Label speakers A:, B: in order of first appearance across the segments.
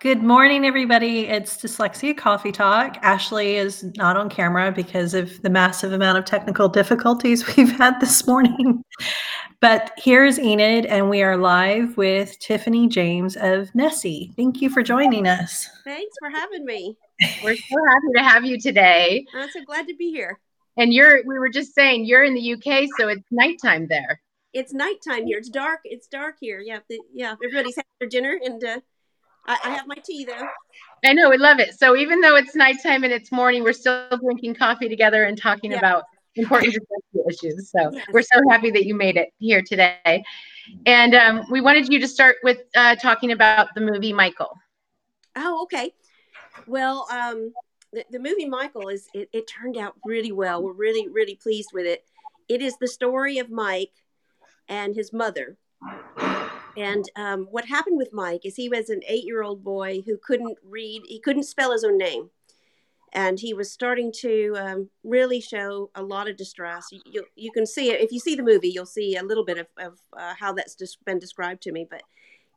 A: Good morning, everybody. It's Dyslexia Coffee Talk. Ashley is not on camera because of the massive amount of technical difficulties we've had this morning. But here's Enid, and we are live with Tiffany James of Nessy. Thank you for joining us.
B: Thanks for having me.
C: We're so happy to have you today.
B: I'm so glad to be here.
C: And you're, we were just saying, you're in the UK, so it's nighttime there.
B: It's nighttime here. It's dark. It's dark here. Yeah, the, yeah. Everybody's had their dinner, and uh, I, I have my tea though.
C: I know, we love it. So even though it's nighttime and it's morning, we're still drinking coffee together and talking
B: Yeah.
C: about important issues. So
B: Yes.
C: we're so happy that you made it here today. And um, we wanted you to start with uh, talking about the movie Mical.
B: Oh, okay. Well, um, the, the movie Mical is it, it turned out really well. We're really really pleased with it. It is the story of Mike and his mother. And um, what happened with Mike is he was an eight year old boy who couldn't read, he couldn't spell his own name. And he was starting to um, really show a lot of distress. You, you, you can see it. If you see the movie, you'll see a little bit of, of uh, how that's just been described to me. But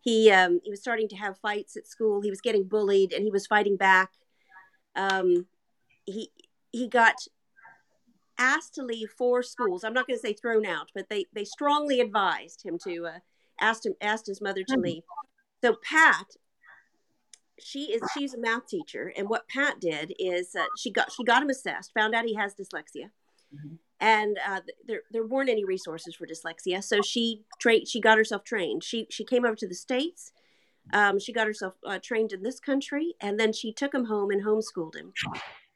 B: he, um, he was starting to have fights at school. He was getting bullied and he was fighting back. Um, he, he got asked to leave four schools. I'm not going to say thrown out, but they, they strongly advised him to uh, asked him asked his mother to
C: Hmm.
B: leave. So Pat, she is she's a math teacher, and what Pat did is uh, she got she got him assessed, found out he has dyslexia,
C: Mhm.
B: and uh, there there weren't any resources for dyslexia. So she tra- she got herself trained. She she came over to the states. Um, she got herself uh, trained in this country, and then she took him home and homeschooled him.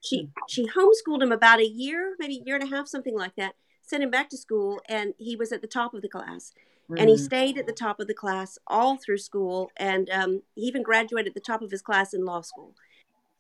B: She she homeschooled him about a year, maybe a year and a half, something like that. Sent him back to school, and he was at the top of the class and he
C: Mm.
B: stayed at the top of the class all through school and um, he even graduated at the top of his class in law school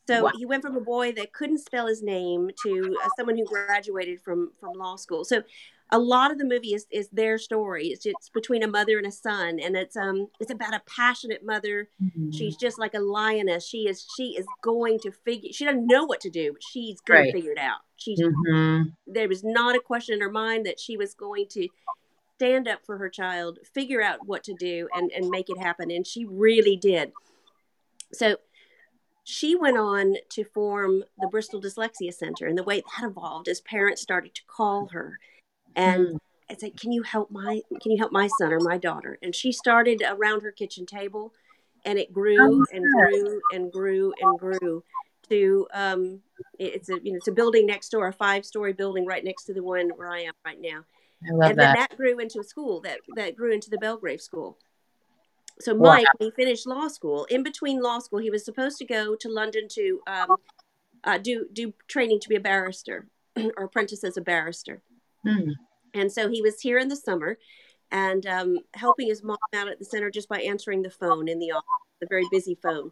B: so
C: Wow.
B: he went from a boy that couldn't spell his name to uh, someone who graduated from from law school so a lot of the movie is, is their story it's, it's between a mother and a son and it's um it's about a passionate mother
C: Mhm.
B: she's just like a lioness she is she is going to figure she doesn't know what to do but she's going
C: Right.
B: to figure it out she's
C: Mhm.
B: there was not a question in her mind that she was going to stand up for her child, figure out what to do, and, and make it happen. And she really did. So she went on to form the Bristol Dyslexia Center. And the way that evolved is parents started to call her and
C: Mm.
B: and say, Can you help my can you help my son or my daughter? And she started around her kitchen table and it grew
C: Oh,
B: and grew and grew and grew to um it's a you know it's a building next door, a five story building right next to the one where I am right now And then
C: that.
B: that grew into a school that that grew into the Belgrave School. So
C: Wow.
B: Mike, when he finished law school, in between law school, he was supposed to go to London to um, uh, do do training to be a barrister or apprentice as a barrister.
C: Mm.
B: And so he was here in the summer and um, helping his mom out at the center just by answering the phone in the office, the very busy phone.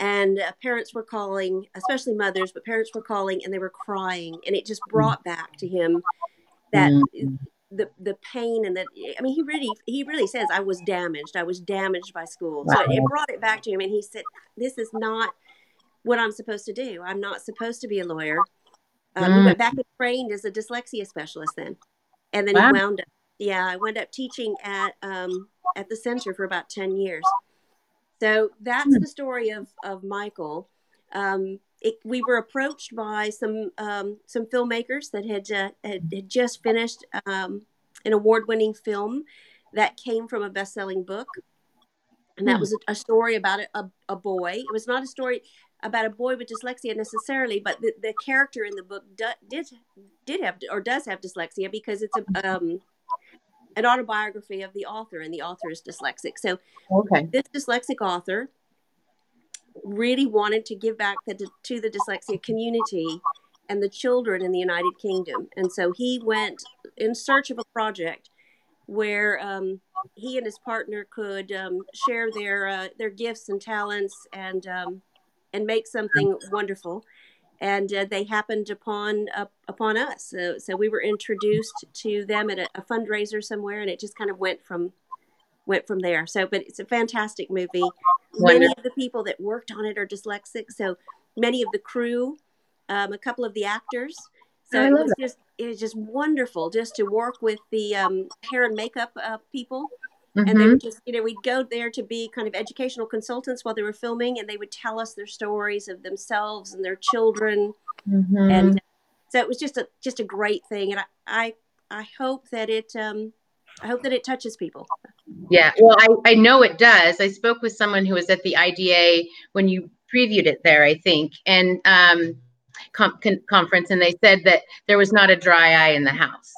B: And uh, parents were calling, especially mothers, but parents were calling and they were crying. And it just brought back to him that
C: Mm.
B: The the pain and that I mean he really he really says I was damaged. I was damaged by school. So
C: Wow.
B: it brought it back to him and he said this is not what I'm supposed to do. I'm not supposed to be a lawyer. Um,
C: Mm.
B: We went back and trained as a dyslexia specialist then, and then
C: Wow.
B: he wound up. Yeah, I wound up teaching at um, at the center for about ten years. So that's
C: Hmm.
B: the story of of Michael. Um, it, we were approached by some um, some filmmakers that had, uh, had had just finished um, an award winning film that came from a best selling book, and that
C: Hmm.
B: was a, a story about a, a, a boy. It was not a story about a boy with dyslexia necessarily, but the, the character in the book do, did did have or does have dyslexia because it's a um, an autobiography of the author, and the author is dyslexic. So
C: Okay.
B: this dyslexic author really wanted to give back the, to the dyslexia community and the children in the United Kingdom. And so he went in search of a project where um, he and his partner could um, share their uh, their gifts and talents and um, and make something wonderful. And uh, they happened upon uh, upon us. So, so we were introduced to them at a, a fundraiser somewhere, and it just kind of went from went from there. So, but it's a fantastic movie. Many of the people that worked on it are dyslexic. So many of the crew, um, a couple of the actors. So
C: I
B: it
C: love
B: was just it was just wonderful just to work with the um, hair and makeup uh, people and they
C: Mhm.
B: would just you know we'd go there to be kind of educational consultants while they were filming and they would tell us their stories of themselves and their children
C: Mhm.
B: and so it was just a just a great thing and i i, I hope that it um i hope that it touches people
C: Yeah, well, I, I know it does. I spoke with someone who was at the IDA when you previewed it there, I think, and um, com- con- conference, and they said that there was not a dry eye in the house.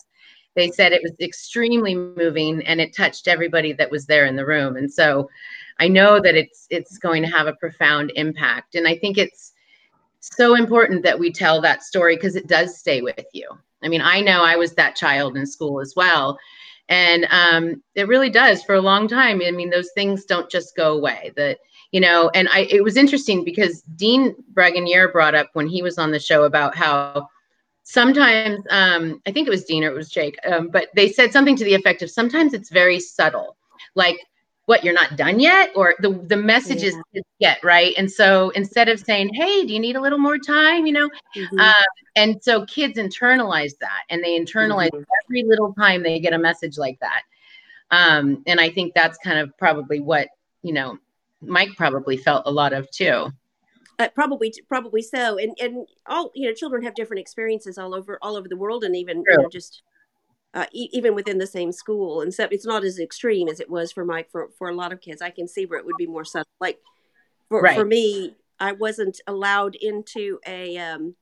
C: They said it was extremely moving, and it touched everybody that was there in the room. And so, I know that it's it's going to have a profound impact, and I think it's so important that we tell that story because it does stay with you. I mean, I know I was that child in school as well and um, it really does for a long time. I mean those things don't just go away that you know and i it was interesting because dean Bragonier brought up when he was on the show about how sometimes um, i think it was dean or it was jake um, but they said something to the effect of sometimes it's very subtle. Like what you're not done yet or the the messages
B: Yeah.
C: right and so instead of saying hey do you need a little more time you know
B: Mhm.
C: um, and so kids internalize that and they internalize
B: Mhm.
C: every little time they get a message like that um, and i think that's kind of probably what you know mike probably felt a lot of too
B: Uh, probably, probably so. And and all you know, children have different experiences all over all over the world, and even you know, just uh, e- even within the same school. And so it's not as extreme as it was for Mike. For for a lot of kids, I can see where it would be more subtle. Like for
C: Right.
B: for me, I wasn't allowed into a um,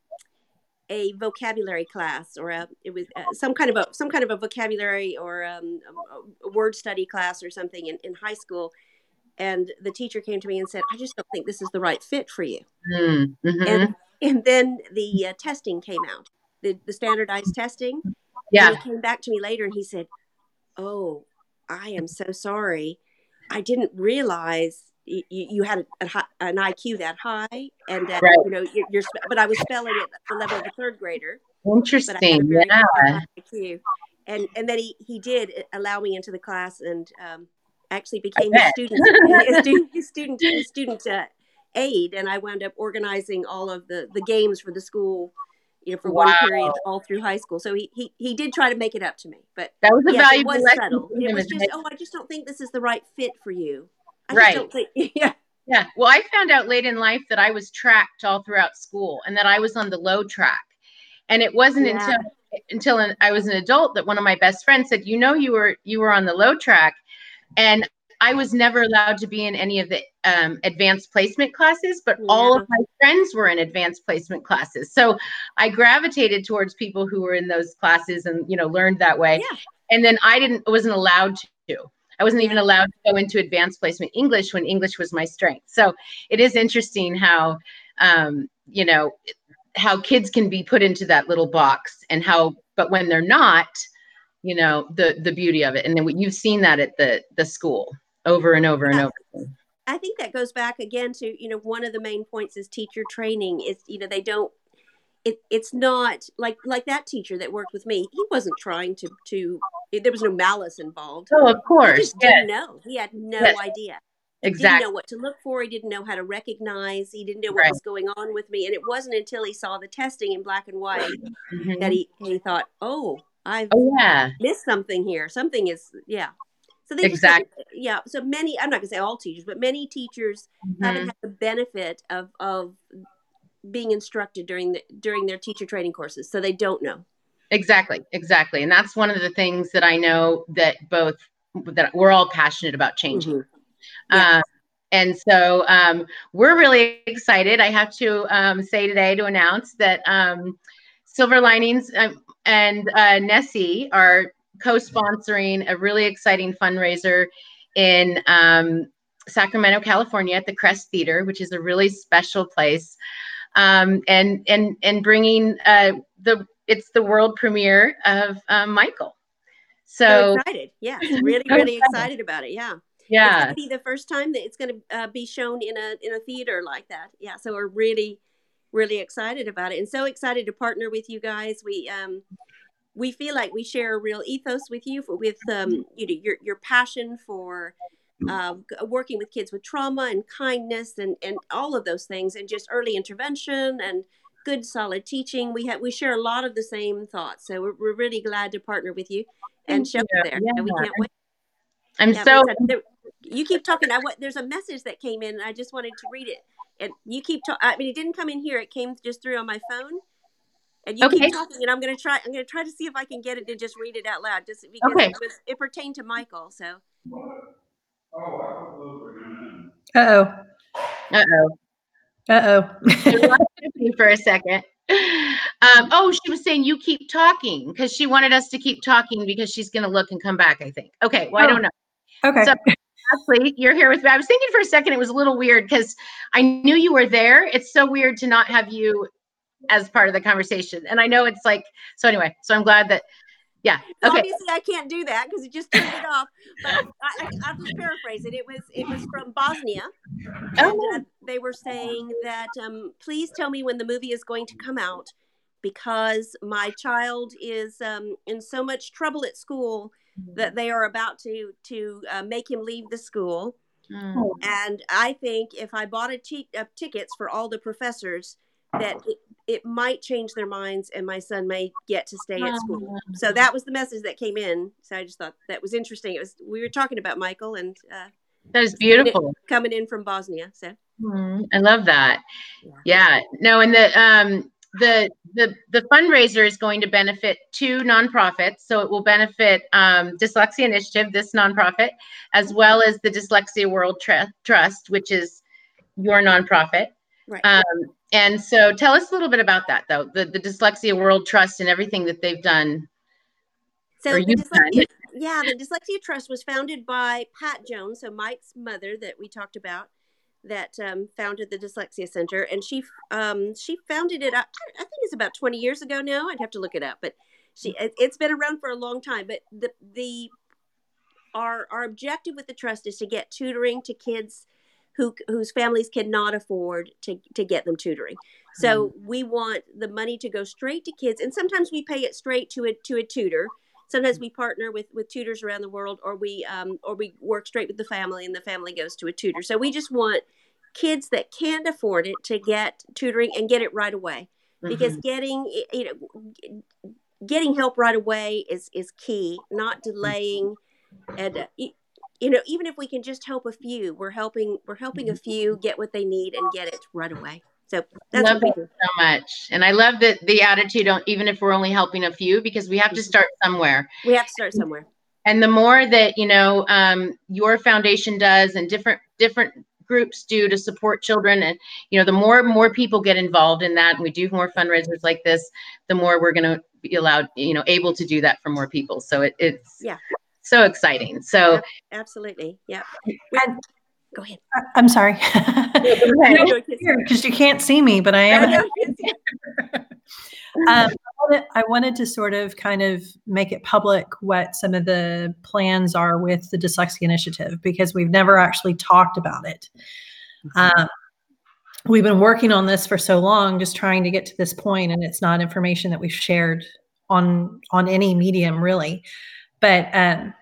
B: a vocabulary class or a it was uh, some kind of a some kind of a vocabulary or um, a, a word study class or something in, in high school. And the teacher came to me and said, "I just don't think this is the right fit for you."
C: Mm, mhm.
B: and and then the uh, testing came out the, the standardized testing
C: yeah
B: and he came back to me later and he said oh i am so sorry i didn't realize you, you had a, a, an iq that high and that
C: Right.
B: you know you're, you're but i was spelling it at the level of a third grader but I had a
C: interesting yeah
B: IQ. And and then he he did allow me into the class and um, actually became his
C: bet.
B: student his student his student, his student uh, aide, and I wound up organizing all of the the games for the school, you know, for one period all through high school. So he he he did try to make it up to me, but
C: that was a
B: yes, it was
C: lesson
B: subtle. It was just oh, I just don't think this is the right fit for you. I
C: Right.
B: think yeah.
C: Yeah. Well, I found out late in life that I was tracked all throughout school and that I was on the low track. And it wasn't
B: Yeah.
C: until until an, I was an adult that one of my best friends said, "You know, you were you were on the low track." And I was never allowed to be in any of the um, advanced placement classes, but all of my friends were in advanced placement classes. So I gravitated towards people who were in those classes and you know learned that way.
B: Yeah.
C: And then I didn't wasn't allowed to. I wasn't even allowed to go into advanced placement English when English was my strength. So it is interesting how um, you know how kids can be put into that little box and how but when they're not you know the the beauty of it and then you've seen that at the the school over and over and over.
B: I think that goes back again to you know one of the main points is teacher training. Is you know they don't. It, it's not like like that teacher that worked with me. He wasn't trying to to. There was no malice involved.
C: oh of
B: He
C: course
B: just
C: yes,
B: didn't know. He had no
C: Yes.
B: idea. He didn't
C: exactly
B: know what to look for. He didn't know how to recognize. He didn't know what
C: Right.
B: was going on with me. And it wasn't until he saw the testing in black and white
C: Mhm.
B: that he he thought, "Oh, I've
C: oh yeah
B: missed something here. Something is yeah." So they
C: Exactly.
B: just yeah. So many. I'm not gonna say all teachers, but many teachers haven't
C: Mhm.
B: had the benefit of of being instructed during the during their teacher training courses, so they don't know.
C: exactly exactly and that's one of the things that i know that both that we're all passionate about changing
B: Mhm. Yeah.
C: Um, and so um, we're really excited. I have to um, say today to announce that um, Silver Linings um, and uh, Nessy are co-sponsoring a really exciting fundraiser in um, Sacramento, California, at the Crest Theater, which is a really special place, um, and and and bringing uh, the it's the world premiere of um, Mical.
B: So
C: So
B: excited! Yes, really,
C: So
B: really
C: excited.
B: excited about it. Yeah. it's
C: yeah,
B: to be the first time that it's going to uh, be shown in a in a theater like that. Yeah, so we're really really excited about it, and so excited to partner with you guys. We um we feel like we share a real ethos with you for, with um you know your your passion for uh, working with kids with trauma and kindness and and all of those things, and just early intervention and good solid teaching. We have we share a lot of the same thoughts, so we're, we're really glad to partner with you and show
C: you.
B: it there. And we can't wait.
C: I'm
B: Yeah,
C: so
B: there- you keep talking. I wa- there's a message that came in. And I just wanted to read it. And you keep talking. I mean, it didn't come in here. It came just through on my phone. And you
C: Okay.
B: keep talking, and I'm gonna try. I'm gonna try to see if I can get it and just read it out loud, just because
C: Okay.
B: it, was, it pertained to Mical. So
A: Uh oh.
C: uh oh.
A: Uh oh.
C: for a second. Um, oh, she was saying you keep talking because she wanted us to keep talking because she's going to look and come back. I think. Okay. Well, I
A: Oh.
C: don't know.
A: okay.
C: So- Ashley, you're here with me. I was thinking for a second it was a little weird because I knew you were there. It's so weird to not have you as part of the conversation, and I know it's like so. Anyway, so I'm glad that. Yeah. Okay.
B: obviously, I can't do that because it just turned it off. But I, I, I'll just paraphrase it. It was it was from Bosnia, and
C: Oh.
B: uh, they were saying that um, please tell me when the movie is going to come out because my child is um, in so much trouble at school that they are about to to uh, make him leave the school.
C: Mm.
B: And I think if I bought a t- uh, tickets for all the professors, that it, it might change their minds, and my son may get to stay at school. So that was the message that came in. So I just thought that was interesting. It was we were talking about Mical and uh,
C: That is beautiful.
B: coming in from Bosnia. So
C: Mm, I love that.
B: Yeah.
C: Yeah. No, and the um the the the fundraiser is going to benefit two nonprofits. So it will benefit um, Dyslexia Initiative, this nonprofit, as well as the Dyslexia World Tr- Trust, which is your nonprofit.
B: right.
C: Um, and so tell us a little bit about that, though, the, the Dyslexia World Trust and everything that they've done.
B: So the dyslexia, yeah, the Dyslexia Trust was founded by Pat Jones, so Mike's mother that we talked about, that um, founded the Dyslexia Center, and she um, she founded it. I, I think it's about twenty years ago now. I'd have to look it up, but she it, it's been around for a long time. But the the our our objective with the trust is to get tutoring to kids who whose families cannot afford to to get them tutoring. So we want the money to go straight to kids, and sometimes we pay it straight to a to a tutor. Sometimes we partner with with tutors around the world, or we um, or we work straight with the family, and the family goes to a tutor. So we just want kids that can't afford it to get tutoring and get it right away, because getting you know getting help right away is is key, not delaying, and uh, you know even if we can just help a few, we're helping we're helping a few get what they need and get it right away. So that's
C: Love
B: what we do.
C: so much. And I love that the attitude, on, even if we're only helping a few, because we have to start somewhere.
B: We have to start somewhere.
C: and the more that you know um, your foundation does and different different groups do to support children and you know the more more people get involved in that and we do more fundraisers like this the more we're going to be allowed you know able to do that for more people so it, it's
B: Yeah.
C: So exciting so
B: Absolutely. Yeah.
A: And-
B: Go ahead.
A: I- I'm sorry.
B: No,
A: Because you can't see me, but I am. um, I, wanted, I wanted to sort of kind of make it public what some of the plans are with the Dyslexia Initiative because we've never actually talked about it. Um, we've been working on this for so long, just trying to get to this point, and it's not information that we've shared on on any medium really. But um,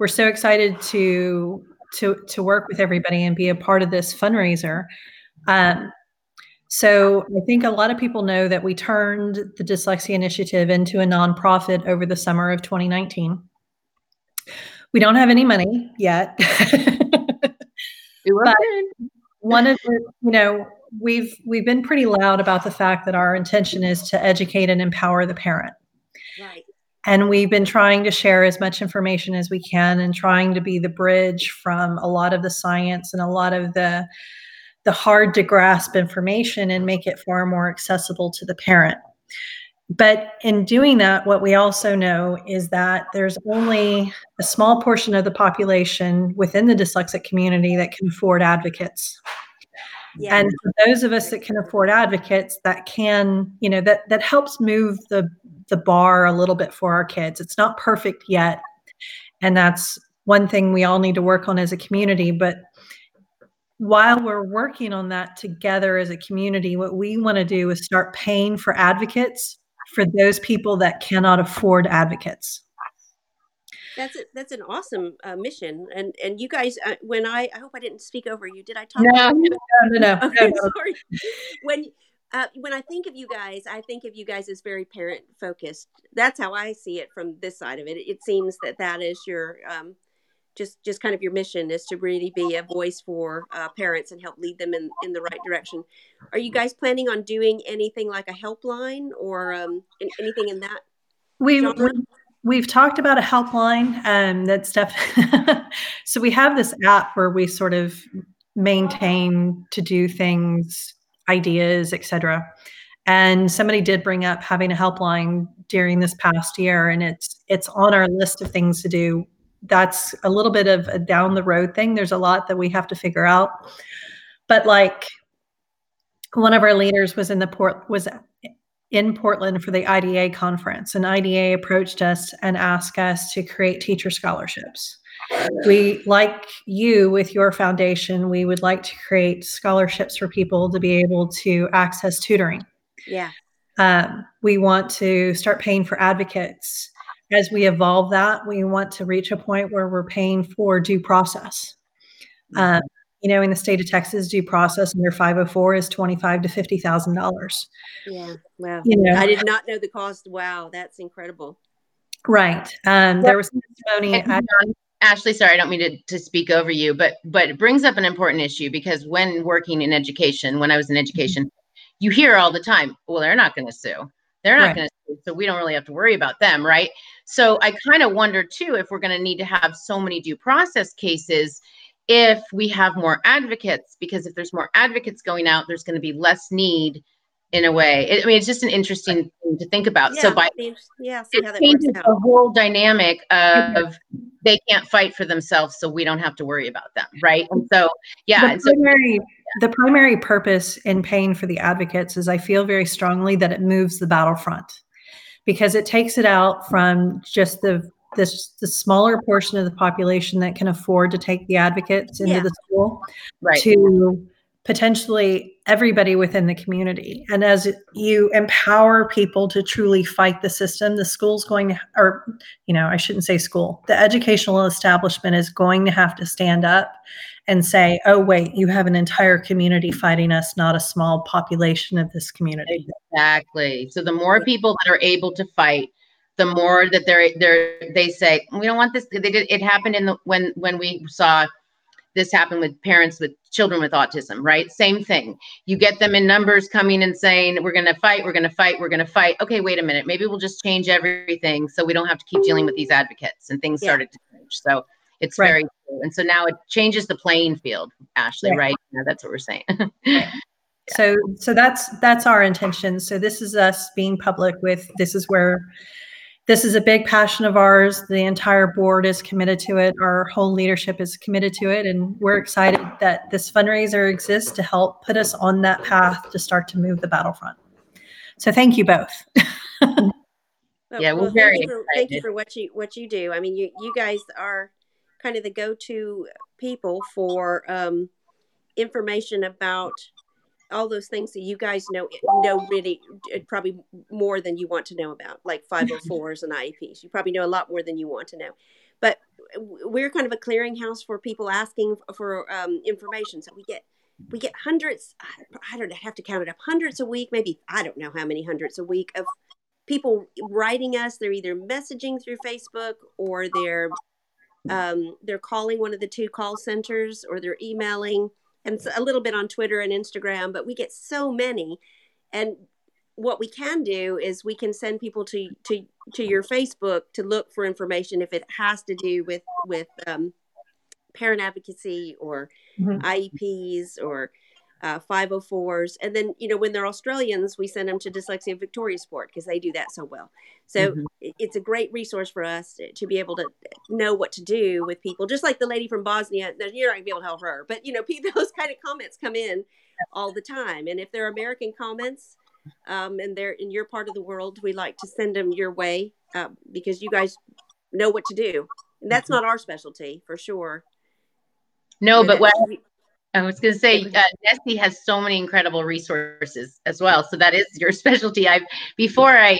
A: we're so excited to to to work with everybody and be a part of this fundraiser. Um, so I think a lot of people know that we turned the Dyslexia Initiative into a nonprofit over the summer of 2019. We don't have any money yet.
C: we will
A: But- One of the, you know, we've we've been pretty loud about the fact that our intention is to educate and empower the parent.
B: right.
A: And we've been trying to share as much information as we can and trying to be the bridge from a lot of the science and a lot of the the hard to grasp information and make it far more accessible to the parent. But in doing that, what we also know is that there's only a small portion of the population within the dyslexic community that can afford advocates.
B: Yeah.
A: And for those of us that can afford advocates, that can, you know, that that helps move the the bar a little bit for our kids. It's not perfect yet, and that's one thing we all need to work on as a community. But while we're working on that together as a community, what we want to do is start paying for advocates for those people that cannot afford advocates.
B: That's a, that's an awesome uh, mission. And and you guys, uh, when I I hope I didn't speak over you. Did I talk?
C: no
A: No, no, no. no,
B: Okay,
A: no.
B: sorry. When uh, when I think of you guys, I think of you guys as very parent focused. That's how I see it from this side of it. It seems that that is your um, just just kind of your mission is to really be a voice for uh, parents and help lead them in in the right direction. Are you guys planning on doing anything like a helpline or um, anything in that?
A: We, we we've talked about a helpline um, that's definitely so we have this app where we sort of maintain to do things ideas etc and somebody did bring up having a helpline during this past year and it's it's on our list of things to do. That's a little bit of a down the road thing. There's a lot that we have to figure out. But like one of our leaders was in the port was in Portland for the IDA conference, and IDA approached us and asked us to create teacher scholarships. We, like you with your foundation, we would like to create scholarships for people to be able to access tutoring.
B: Yeah.
A: Um, we want to start paying for advocates. As we evolve that, we want to reach a point where we're paying for due process. Um, you know, in the state of Texas, due process under 504 is 25 to $50,000.
B: Yeah. Wow.
A: You know,
B: I did not know the cost. Wow. That's incredible.
A: right. Um, there was testimony. At-
C: Ashley, sorry, I don't mean to, to speak over you, but but it brings up an important issue because when working in education, when I was in mm-hmm. education, you hear all the time, well, they're not going to sue. They're not
A: Right.
C: going to sue, so we don't really have to worry about them, right? So I kind of wonder too if we're going to need to have so many due process cases if we have more advocates, because if there's more advocates going out, there's going to be less need in a way. It, I mean, it's just an interesting thing to think about. so by
B: be- yeah, see how
C: it
B: that works
C: changes
B: out.
C: the whole dynamic mm-hmm. of they can't fight for themselves, so we don't have to worry about them, right? And so, yeah,
A: the
C: and so
A: primary the primary purpose in paying for the advocates is I feel very strongly that it moves the battlefront because it takes it out from just the this the smaller portion of the population that can afford to take the advocates into
B: Yeah.
A: the school
C: right,
A: to potentially everybody within the community. And as you empower people to truly fight the system, the school's going to, or, you know, I shouldn't say school, the educational establishment is going to have to stand up and say, oh, wait, you have an entire community fighting us, not a small population of this community.
C: exactly. So the more people that are able to fight, the more that they're they're they say we don't want this. They did it happened in the when when we saw this happened with parents with children with autism, right? Same thing. You get them in numbers coming and saying, we're going to fight, we're going to fight, we're going to fight. Okay, wait a minute. Maybe we'll just change everything so we don't have to keep dealing with these advocates. And things
B: Yeah.
C: started to change. So it's
A: Right.
C: very true. And so now it changes the playing field, Ashley,
A: Yeah.
C: right? Yeah, that's what we're saying.
A: So, so that's that's our intention. So this is us being public with this is where this is a big passion of ours. The entire board is committed to it. Our whole leadership is committed to it, and we're excited that this fundraiser exists to help put us on that path to start to move the battlefront. So thank you both.
B: Well-
C: Yeah, we're
B: well,
C: very
B: thank you, for, thank you for what you what you do. I mean, you you guys are kind of the go to people for um, information about all those things that you guys know know really uh, probably more than you want to know about, like 504s and IEPs. You probably know a lot more than you want to know. But we're kind of a clearinghouse for people asking for um, information. So we get we get hundreds. I- I don't know. I have to count it up. Hundreds a week, maybe I don't know how many hundreds a week of people writing us. They're either messaging through Facebook or they're um, they're calling one of the two call centers or they're emailing and a little bit on Twitter and Instagram. But we get so many, and what we can do is we can send people to to to your Facebook to look for information if it has to do with with um, parent advocacy or
A: Mhm.
B: IEPs or uh, 504s. And then, you know, when they're Australians, we send them to Dyslexia Victoria Support because they do that so well. So
C: Mhm.
B: it's a great resource for us to, to be able to know what to do with people. Just like the lady from Bosnia, you're not going to be able to help her, but, you know, people, those kind of comments come in all the time. And if they're American comments, um, and they're in your part of the world, we like to send them your way uh, because you guys know what to do. And that's not our specialty for sure.
C: no, but what I was going to say, uh, Nessy has so many incredible resources as well. So that is your specialty. I before I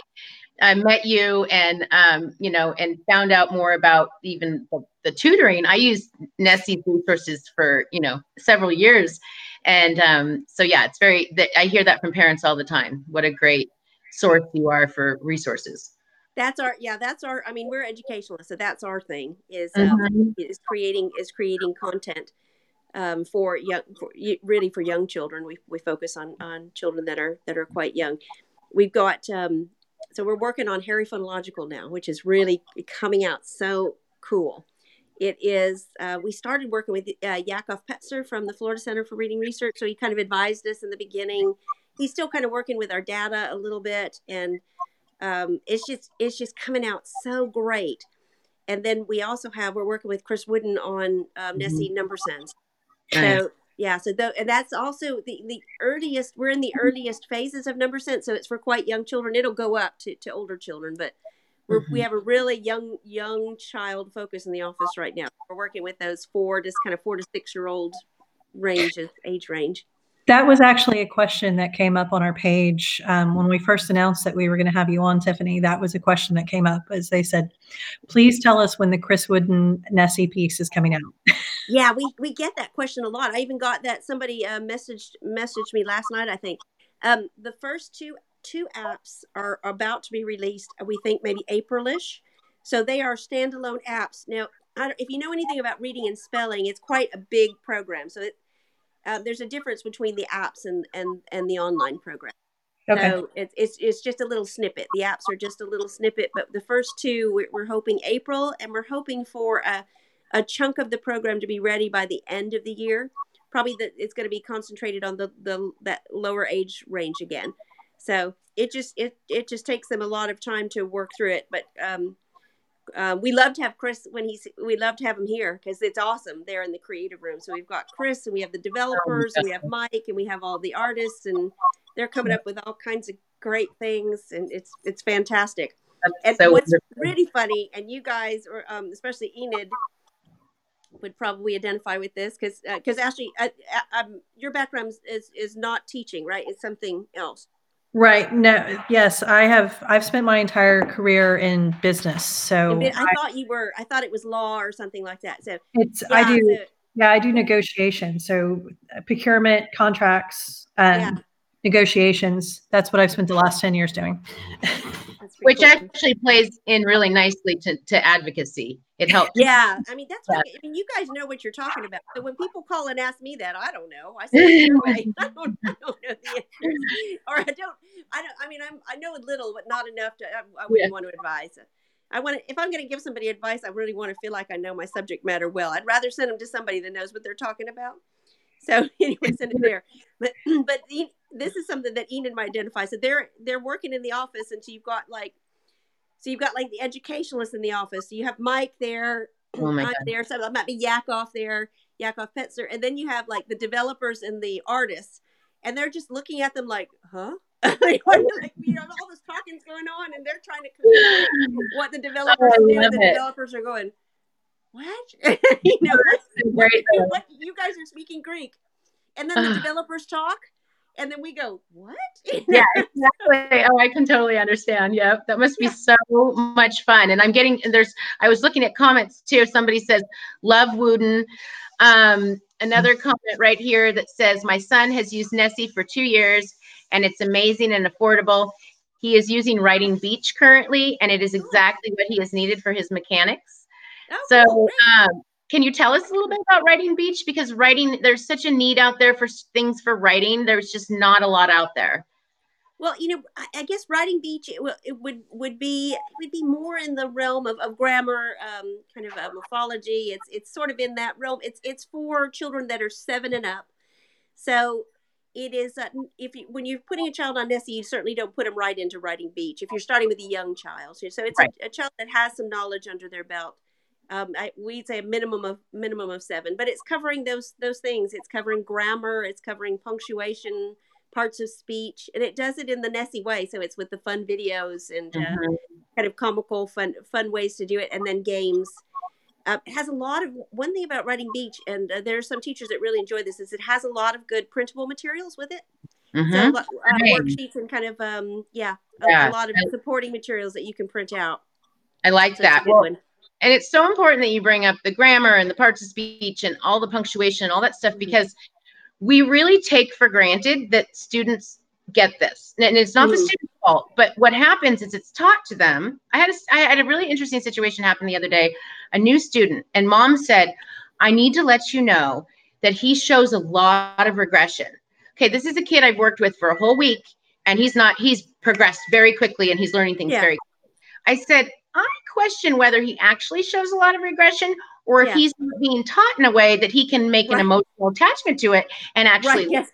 C: I met you and um, you know and found out more about even the, the tutoring. I used Nessy's resources for you know several years, and um, so yeah, it's very. That I hear that from parents all the time. What a great source you are for resources.
B: that's our yeah that's our i mean we're educationalists so that's our thing is um,
C: Mhm.
B: is creating is creating content um, for young for, really for young children. We, we focus on on children that are that are quite young. We've got um, so we're working on harry phonological now which is really coming out so cool. It is uh, we started working with uh, yaacov petscher from the florida center for reading research. So he kind of advised us in the beginning. He's still kind of working with our data a little bit and um, it's just it's just coming out so great. And then we also have we're working with chris woodin on um, nessy number sense
C: Nice.
B: so yeah so though, and that's also the the earliest we're in the mm-hmm. earliest phases of number sense so it's for quite young children. It'll go up to, to older children but we're, we
C: mm-hmm.
B: have a really young young child focus in the office right now. We're working with those four just kind of four to six year old ranges age range
A: That was actually a question that came up on our page um, when we first announced that we were going to have you on, Tiffany. That was a question that came up as they said, please tell us when the Chris Woodin Nessy piece is coming out.
B: Yeah, we we get that question a lot. I even got that somebody uh, messaged messaged me last night. I think um, the first two two apps are about to be released. We think maybe Aprilish, so they are standalone apps. Now, if you know anything about reading and spelling, it's quite a big program. So it, uh, there's a difference between the apps and and and the online program.
A: Okay.
B: So it's, it's it's just a little snippet. The apps are just a little snippet, but the first two we're, we're hoping April, and we're hoping for a a chunk of the program to be ready by the end of the year. Probably that it's going to be concentrated on the the that lower age range again. So it just it it just takes them a lot of time to work through it, but um. Uh, we love to have Chris when he's. We love to have him here because it's awesome. They're in the creative room, so we've got Chris and we have the developers, and we have Mike, and we have all the artists, and they're coming up with all kinds of great things, and it's it's fantastic. And
C: That's so
B: what's
C: wonderful.
B: really funny, and you guys, or um, especially Enid, would probably identify with this because because Ashley, uh, uh, um, your background is is not teaching, right? It's something else.
A: Right. No, yes, I have, I've spent my entire career in business. So
B: And I thought you were. I thought it was law or something like that. So
A: it's, I do,
B: so-
A: yeah, I do negotiation. So uh, procurement, contracts, um,
B: Yeah.
A: negotiations. That's what I've spent the last 10 years doing.
B: that's pretty
C: Which actually plays in really nicely to, to advocacy. It helps.
B: Yeah, I mean that's. What, I mean, you guys know what you're talking about. So when people call and ask me that, I don't know. I say it your. I don't, I don't know the answers, or I don't. I don't. I mean, I'm. I know a little, but not enough to. I, I wouldn't
C: Yeah.
B: want to advise. I want to. If I'm going to give somebody advice, I really want to feel like I know my subject matter well. I'd rather send them to somebody that knows what they're talking about. So anyway, send it there. But but this is something that Enid might identify. So they're they're working in the office, and so you've got like. So you've got like the educationalists in the office. So You have Mike there,
C: Oh my God.
B: there. So that might be Yaacov there, Yaacov Petscher, and then you have like the developers and the artists, and they're just looking at them like, huh? like, you know, all this talking's going on, and they're trying to what the developers
C: Oh,
B: do. The
C: it.
B: developers are going, what? you know, what, what? You guys are speaking Greek, and then the developers talk, and then we go, what?
C: yeah, exactly. Oh, I can totally understand. Yep. That must be so much fun. And I'm getting and there's I was looking at comments too. Somebody says, love Woodin. Um, another comment right here that says, My son has used Nessy for two years and it's amazing and affordable. He is using Writing Beach currently, and it is exactly what he has needed for his mechanics.
B: Oh,
C: So, um, can you tell us a little bit about Writing Beach? Because writing, there's such a need out there for things for writing. There's just not a lot out there.
B: Well, you know, I, guess writing beach it, will- it would would be it would be more in the realm of, of grammar, um, kind of uh, morphology. It's it's sort of in that realm. It's it's for children that are seven and up. So it is uh, if you when you're putting a child on Nessy, you certainly don't put them right into writing beach. If you're starting with a young child, so it's
C: Right.
B: a, a child that has some knowledge under their belt. Um, I, we'd say a minimum of minimum of seven, but it's covering those those things. It's covering grammar. It's covering punctuation parts of speech and it does it in the Nessy way so it's with the fun videos and uh,
C: Mhm.
B: kind of comical fun fun ways to do it and then games uh, it has a lot of one thing about writing beach and uh, there are some teachers that really enjoy this is it has a lot of good printable materials with it so
C: Mhm.
B: uh, worksheets and kind of um yeah a,
C: Yeah.
B: a lot of supporting materials that you can print out
C: I like
B: so a
C: that. Well,
B: one.
C: And it's so important that you bring up the grammar and the parts of speech and all the punctuation and all that stuff
B: Mhm.
C: because we really take for granted that students get this and it's not mm. the student's fault but what happens is it's taught to them i had a, i had a really interesting situation happen the other day a new student and mom said i need to let you know that he shows a lot of regression okay this is a kid i've worked with for a whole week and he's not he's progressed very quickly and he's learning things yeah. very quickly. i said question whether he actually shows a lot of regression or if yeah. he's being taught in a way that he can make right. an emotional attachment to it and actually right, yes.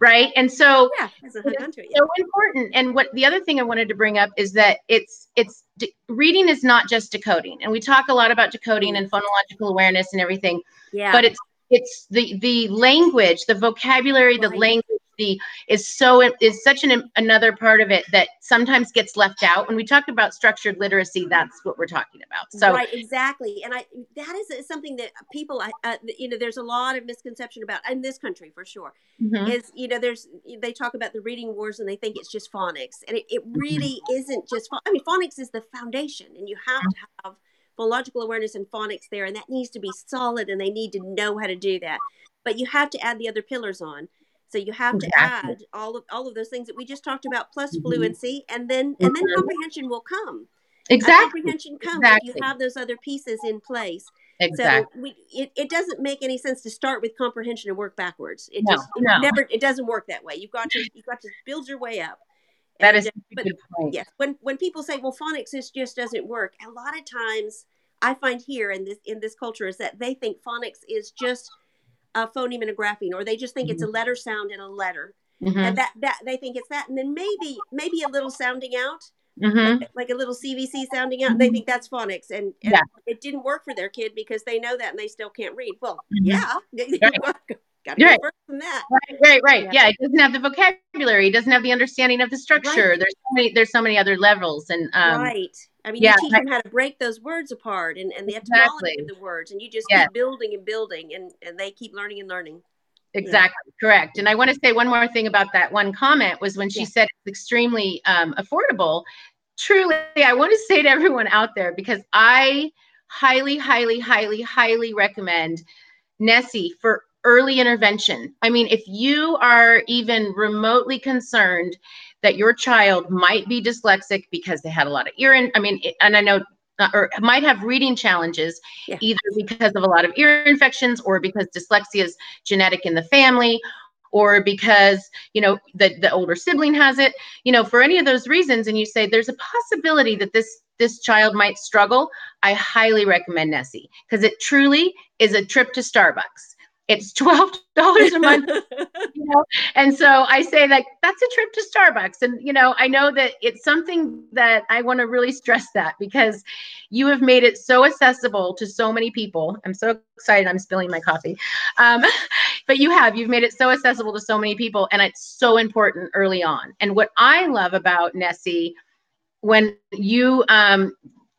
C: Right? And so yeah, it's so important. And what the other thing i wanted to bring up is that it's it's de- reading is not just decoding. And we talk a lot about decoding and phonological awareness and everything yeah. but it's it's the the language the vocabulary right. the language the is so is such an another part of it that sometimes gets left out when we talk about structured literacy that's what we're talking about so
B: right exactly and i that is something that people uh, you know there's a lot of misconception about in this country for sure mm-hmm. is you know there's they talk about the reading wars and they think it's just phonics and it, it mm-hmm. really mm-hmm. isn't just i mean phonics is the foundation and you have to have phonological awareness and phonics there and that needs to be solid and they need to know how to do that but you have to add the other pillars on so you have exactly. to add all of all of those things that we just talked about, plus mm-hmm. fluency, and then and then comprehension will come.
C: Exactly.
B: comprehension comes exactly. if you have those other pieces in place. Exactly. So we, it, it doesn't make any sense to start with comprehension and work backwards. It no, just it no. never it doesn't work that way. You've got to you've got to build your way up.
C: That and, is but, good point.
B: Yes. When when people say, well, phonics is just doesn't work, a lot of times I find here in this in this culture is that they think phonics is just a phoneme and a grapheme, or they just think mm-hmm. it's a mm-hmm. letter sound in a letter, mm-hmm. and that that they think it's that, and then maybe maybe a little sounding out. Mm-hmm. Like, like, a little CVC sounding out, they mm-hmm. think that's phonics, and, and yeah. it didn't work for their kid because they know that and they still can't read. Well, mm-hmm. yeah, got to right. from that.
C: Right, right, right. Yeah. yeah. it doesn't have the vocabulary. It doesn't have the understanding of the structure. Right. There's so many. There's so many other levels, and um,
B: right. I mean, yeah, you teach them how to break those words apart and, and the etymology exactly. of the words, and you just keep building and building, and, and they keep learning and learning.
C: Exactly yeah. correct. And I want to say one more thing about that one comment was when she yeah. said it's extremely um, affordable. Truly, I want to say to everyone out there because I highly, highly, highly, highly recommend Nessy for early intervention. I mean, if you are even remotely concerned that your child might be dyslexic because they had a lot of ear in, I mean, and I know uh, or might have reading challenges yeah. either because of a lot of ear infections or because dyslexia is genetic in the family or because you know the, the older sibling has it you know for any of those reasons and you say there's a possibility that this this child might struggle i highly recommend nessy because it truly is a trip to starbucks it's twelve dollars a month, you know. And so I say like that's a trip to Starbucks, and you know I know that it's something that I want to really stress that because you have made it so accessible to so many people. I'm so excited. I'm spilling my coffee, um, but you have you've made it so accessible to so many people, and it's so important early on. And what I love about Nessy, when you um,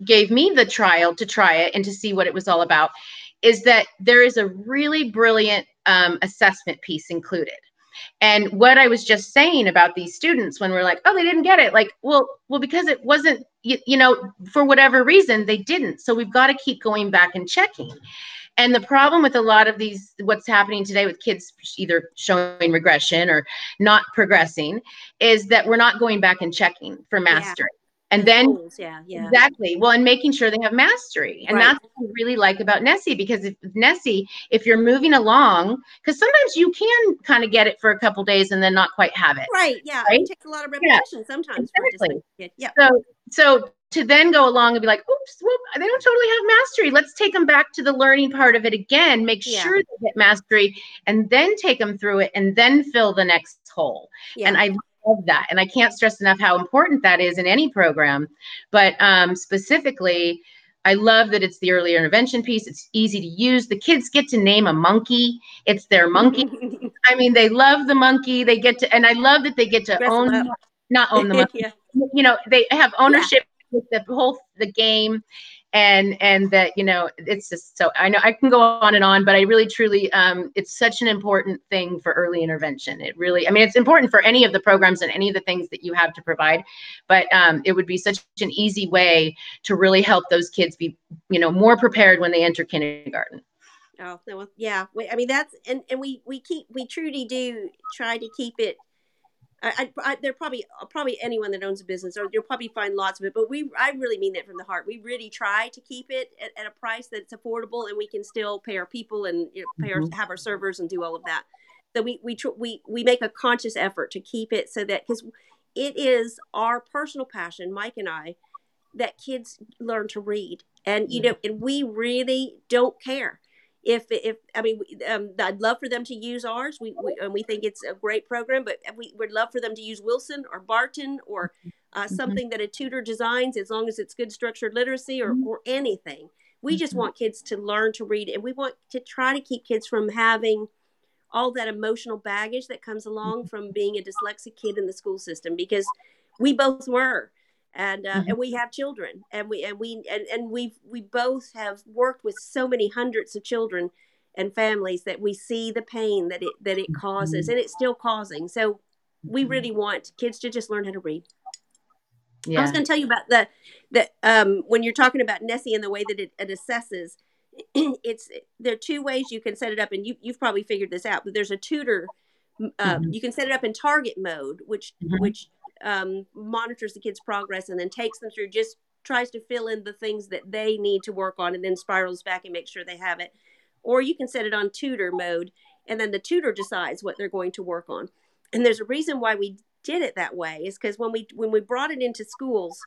C: gave me the trial to try it and to see what it was all about is that there is a really brilliant um, assessment piece included. And what I was just saying about these students when we're like, oh, they didn't get it, like, well, well, because it wasn't, you, you know, for whatever reason, they didn't. So we've got to keep going back and checking. And the problem with a lot of these, what's happening today with kids either showing regression or not progressing, is that we're not going back and checking for mastery. And then
B: yeah, yeah.
C: exactly well and making sure they have mastery and right. that's what i really like about nessy because if nessy if you're moving along because sometimes you can kind of get it for a couple days and then not quite have it
B: right yeah right? it takes a lot of repetition yeah. sometimes exactly.
C: yeah so so to then go along and be like oops whoop, they don't totally have mastery let's take them back to the learning part of it again make yeah. sure they get mastery and then take them through it and then fill the next hole yeah. and i love that. And I can't stress enough how important that is in any program. But um, specifically, I love that it's the early intervention piece. It's easy to use. The kids get to name a monkey. It's their monkey. I mean, they love the monkey. They get to, and I love that they get to own, not own the monkey. yeah. You know, they have ownership yeah. with the whole the game and and that you know it's just so i know i can go on and on but i really truly um, it's such an important thing for early intervention. It really i mean it's important for any of the programs and any of the things that you have to provide but um, it would be such an easy way to really help those kids be you know more prepared when they enter kindergarten.
B: Oh well, yeah i mean that's and and we we keep we truly do try to keep it I, I, I there probably probably anyone that owns a business or you'll probably find lots of it but we i really mean that from the heart. We really try to keep it at, at a price that's affordable and we can still pay our people and you know, pay our,
C: Mhm.
B: have our servers and do all of that. So we we tr- we we make a conscious effort to keep it so that because it is our personal passion mike and i that kids learn to read. And you know and we really don't care if if i mean um, i'd love for them to use ours we, we and we think it's a great program but we would love for them to use wilson or barton or uh,
C: Mhm.
B: something that a tutor designs as long as it's good structured literacy or,
C: Mhm.
B: or anything we just
C: Mhm.
B: want kids to learn to read and we want to try to keep kids from having all that emotional baggage that comes along from being a dyslexic kid in the school system because we both were and uh,
C: Mhm.
B: and we have children and we and we and, and we we both have worked with so many hundreds of children and families that we see the pain that it that it causes and it's still causing so we really want kids to just learn how to read
C: yeah.
B: I was going to tell you about the that um, when you're talking about Nessy and the way that it, it assesses. it's there are two ways you can set it up, and you you've probably figured this out. But there's a tutor. Uh,
C: Mhm.
B: You can set it up in target mode, which
C: Mhm.
B: which um, monitors the kid's progress and then takes them through. Just tries to fill in the things that they need to work on, and then spirals back and make sure they have it. Or you can set it on tutor mode, and then the tutor decides what they're going to work on. And there's a reason why we did it that way is because when we when we brought it into schools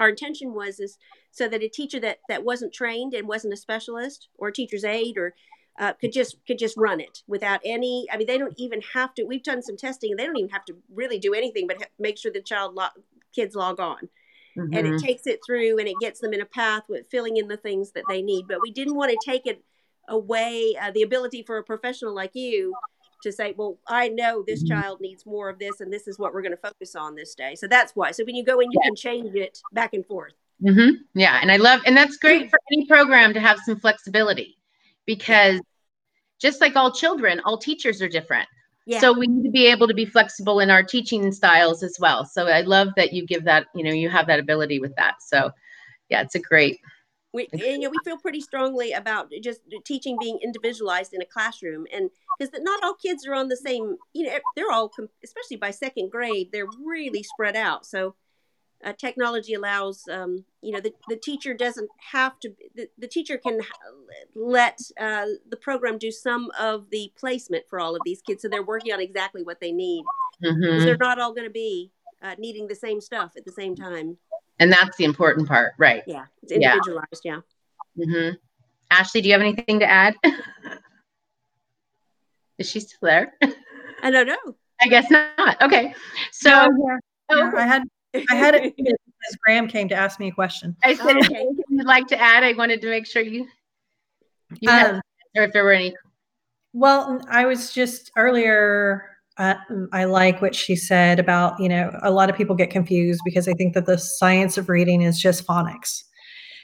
B: our intention was is so that a teacher that that wasn't trained and wasn't a specialist or a teacher's aide or uh, could just could just run it without any i mean they don't even have to we've done some testing and they don't even have to really do anything but ha- make sure the child lo- kids log on. And
C: Mhm.
B: it takes it through and it gets them in a path with filling in the things that they need but we didn't want to take it away uh, the ability for a professional like you to say well i know this
C: Mhm.
B: child needs more of this and this is what we're going to focus on this day. So that's why so when you go in you can change it back and forth.
C: Hmm Yeah, and I love, and that's great for any program to have some flexibility, because just like all children, all teachers are different.
B: yeah
C: So we need to be able to be flexible in our teaching styles as well. So I love that you give that, you know, you have that ability with that. So yeah, it's a great.
B: we and, you know we feel pretty strongly about just teaching being individualized in a classroom and because not all kids are on the same you know they're all especially by second grade they're really spread out so uh, technology allows um, you know the, the teacher doesn't have to the, the teacher can let uh, the program do some of the placement for all of these kids so they're working on exactly what they need 'Cause
C: Mhm.
B: they're not all going to be uh, needing the same stuff at the same time
C: And that's the important part, right?
B: yeah it's
C: Yeah.
B: individualized yeah
C: hmm Ashley, do you have anything to add? Is she still there?
B: i don't know
C: I guess not. Okay. So
A: No, yeah,
C: oh,
A: yeah, I had I had it because Graham came to ask me a question.
C: I said,
B: Oh,
C: if
B: okay.
C: you'd like to add, I wanted to make sure you, you had,
A: Um,
C: or if there were any.
A: Well, I was just earlier. Uh, I like what she said about you know a lot of people get confused because I think that the science of reading is just phonics,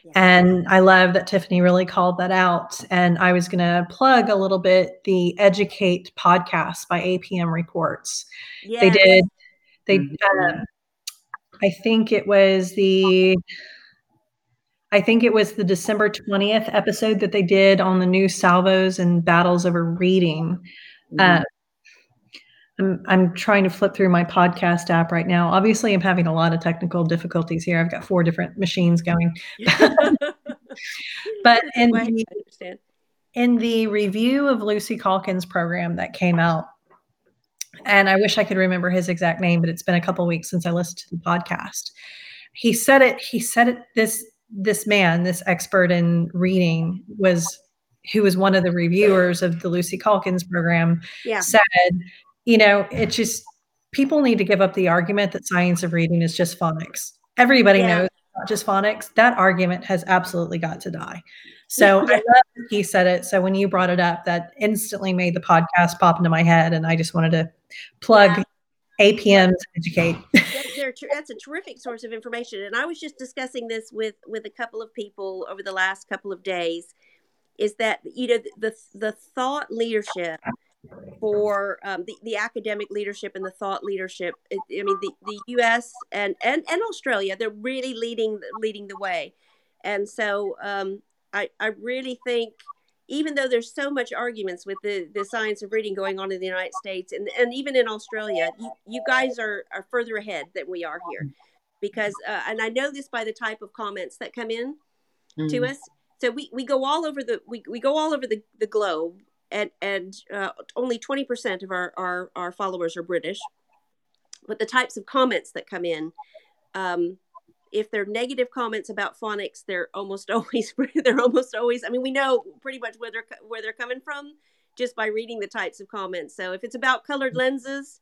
B: Yeah.
A: and I love that Tiffany really called that out. And I was going to plug a little bit the Educate podcast by APM Reports. They did. They.
C: Mhm.
A: Um, I think it was the. I think it was the December twentieth episode that they did on the new salvos and battles over reading.
C: Mhm.
A: Uh, I'm, I'm trying to flip through my podcast app right now. Obviously, I'm having a lot of technical difficulties here. I've got four different machines going. But in
B: I
A: the,
B: understand.
A: in the review of Lucy Calkins' program that came out, and I wish I could remember his exact name, but it's been a couple weeks since I listened to the podcast. He said it. He said it. This this man, this expert in reading, was who was one of the reviewers of the Lucy Calkins program
B: Yeah.
A: said, you know, it just people need to give up the argument that science of reading is just phonics. Everybody
B: Yeah.
A: knows not just phonics. That argument has absolutely got to die. So I love that he said it. So when you brought it up, that instantly made the podcast pop into my head, and I just wanted to plug APM to educate.
B: They're- they're ter- that's a terrific source of information. And I was just discussing this with with a couple of people over the last couple of days. Is that you know the the thought leadership for um, the the academic leadership and the thought leadership. It, I mean the, the U.S. and, and and Australia they're really leading leading the way, and so um, I I really think even though there's so much arguments with the, the science of reading going on in the United States and, and even in Australia, you, you guys are, are further ahead than we are here. Because, uh, and I know this by the type of comments that come in mm. to us. So we, we go all over the, we, we go all over the, the globe and, and uh, only 20% of our, our, our followers are British. But the types of comments that come in, um, if they're negative comments about phonics, they're almost always they're almost always. I mean, we know pretty much where they're where they're coming from just by reading the types of comments. So if it's about colored lenses,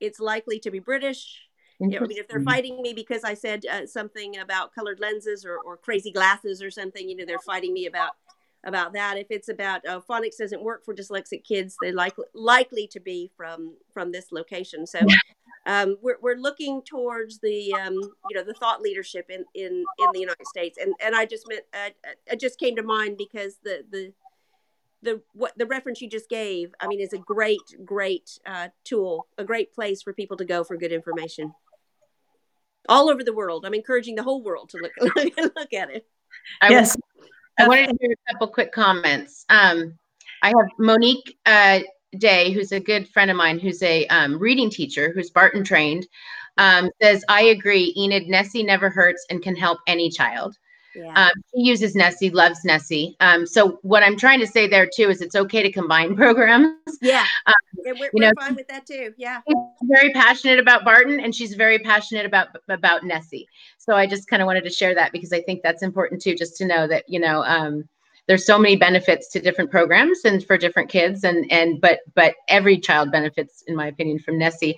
B: it's likely to be British. You know, I mean, if they're fighting me because I said uh, something about colored lenses or, or crazy glasses or something, you know, they're fighting me about about that. If it's about uh, phonics doesn't work for dyslexic kids, they're likely likely to be from from this location. So um, we're, we're looking towards the um, you know the thought leadership in, in in the United States, and and I just meant uh, it just came to mind because the the the what the reference you just gave, I mean, is a great great uh, tool, a great place for people to go for good information all over the world. I'm encouraging the whole world to look look at it.
C: I yes. I wanted to do a couple quick comments. Um, I have Monique uh, Day, who's a good friend of mine, who's a um, reading teacher, who's Barton trained, um, says, I agree, Enid, Nessy never hurts and can help any child. Yeah. Um, he uses Nessy, loves Nessy. Um, so what I'm trying to say there too is it's okay to combine programs.
B: Yeah, um, yeah we're, you know, we're fine with that too. Yeah,
C: she's very passionate about Barton, and she's very passionate about about Nessy. So I just kind of wanted to share that because I think that's important too, just to know that you know um, there's so many benefits to different programs and for different kids and and but but every child benefits in my opinion from nessy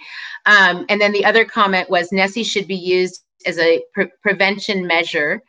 C: um, and then the other comment was nessy should be used as a pre- prevention measure